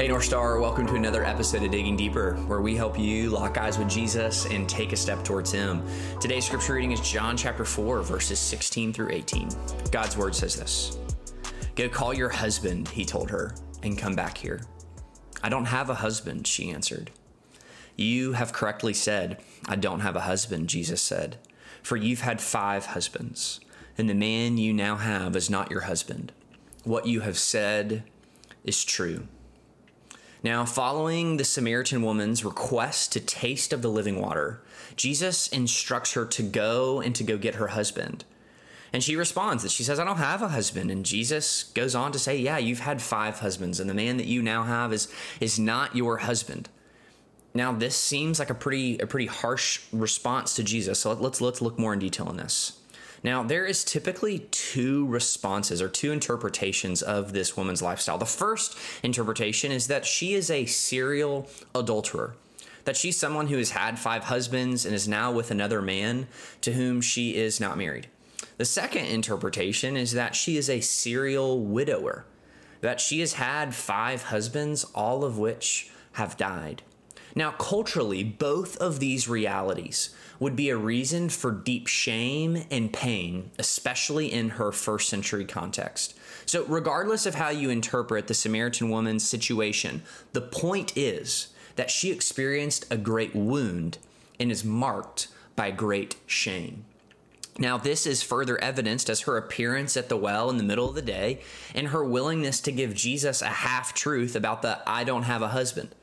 Hey, North Star, welcome to another episode of Digging Deeper, where we help you lock eyes with Jesus and take a step towards Him. Today's scripture reading is John chapter 4, verses 16 through 18. God's word says this Go call your husband, he told her, and come back here. I don't have a husband, she answered. You have correctly said, I don't have a husband, Jesus said, for you've had five husbands, and the man you now have is not your husband. What you have said is true. Now, following the Samaritan woman's request to taste of the living water, Jesus instructs her to go and to go get her husband. And she responds that she says, I don't have a husband. And Jesus goes on to say, Yeah, you've had five husbands, and the man that you now have is, is not your husband. Now, this seems like a pretty a pretty harsh response to Jesus. So let's let's look more in detail on this. Now, there is typically two responses or two interpretations of this woman's lifestyle. The first interpretation is that she is a serial adulterer, that she's someone who has had five husbands and is now with another man to whom she is not married. The second interpretation is that she is a serial widower, that she has had five husbands, all of which have died. Now, culturally, both of these realities would be a reason for deep shame and pain, especially in her first century context. So, regardless of how you interpret the Samaritan woman's situation, the point is that she experienced a great wound and is marked by great shame. Now, this is further evidenced as her appearance at the well in the middle of the day and her willingness to give Jesus a half truth about the I don't have a husband.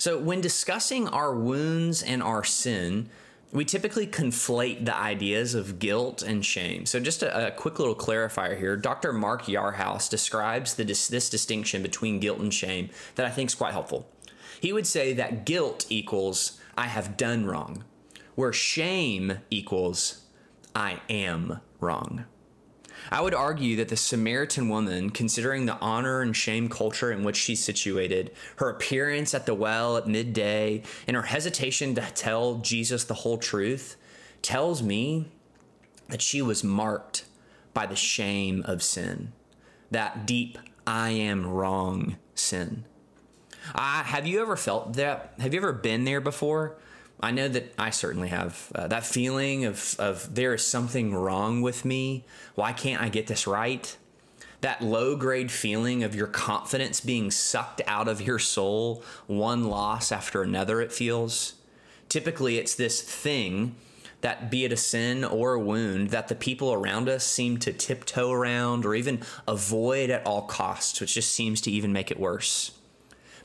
So, when discussing our wounds and our sin, we typically conflate the ideas of guilt and shame. So, just a, a quick little clarifier here Dr. Mark Yarhouse describes the, this distinction between guilt and shame that I think is quite helpful. He would say that guilt equals I have done wrong, where shame equals I am wrong. I would argue that the Samaritan woman, considering the honor and shame culture in which she's situated, her appearance at the well at midday, and her hesitation to tell Jesus the whole truth, tells me that she was marked by the shame of sin, that deep, I am wrong sin. Uh, have you ever felt that? Have you ever been there before? I know that I certainly have uh, that feeling of, of there is something wrong with me. Why can't I get this right? That low grade feeling of your confidence being sucked out of your soul, one loss after another, it feels. Typically, it's this thing that, be it a sin or a wound, that the people around us seem to tiptoe around or even avoid at all costs, which just seems to even make it worse.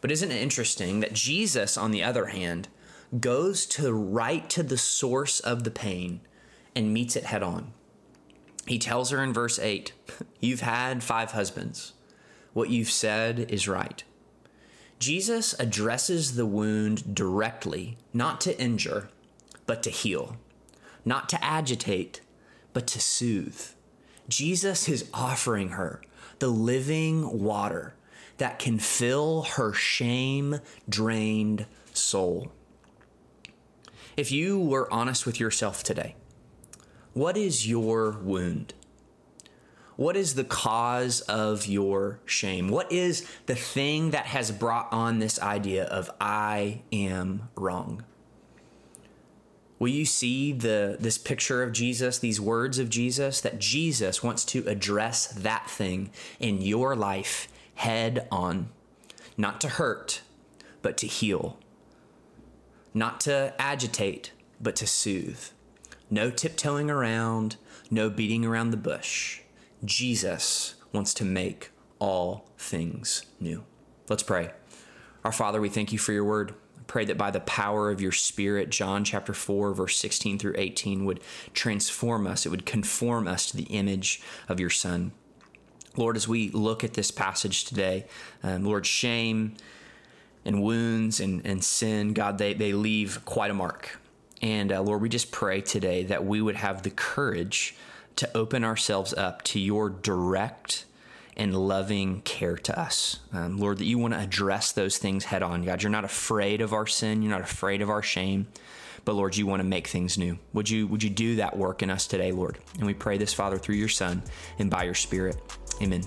But isn't it interesting that Jesus, on the other hand, goes to right to the source of the pain and meets it head on. He tells her in verse 8, You've had five husbands. What you've said is right. Jesus addresses the wound directly, not to injure, but to heal, not to agitate, but to soothe. Jesus is offering her the living water that can fill her shame drained soul. If you were honest with yourself today, what is your wound? What is the cause of your shame? What is the thing that has brought on this idea of I am wrong? Will you see the this picture of Jesus, these words of Jesus that Jesus wants to address that thing in your life head on, not to hurt, but to heal not to agitate, but to soothe. No tiptoeing around, no beating around the bush. Jesus wants to make all things new. Let's pray. Our Father, we thank you for your word. I pray that by the power of your Spirit, John chapter 4, verse 16 through 18 would transform us, it would conform us to the image of your Son. Lord, as we look at this passage today, um, Lord, shame and wounds and, and sin, God, they, they leave quite a mark. And uh, Lord, we just pray today that we would have the courage to open ourselves up to your direct and loving care to us. Um, Lord, that you want to address those things head on. God, you're not afraid of our sin, you're not afraid of our shame, but Lord, you want to make things new. Would you would you do that work in us today, Lord? And we pray this, Father, through your Son and by your Spirit. Amen.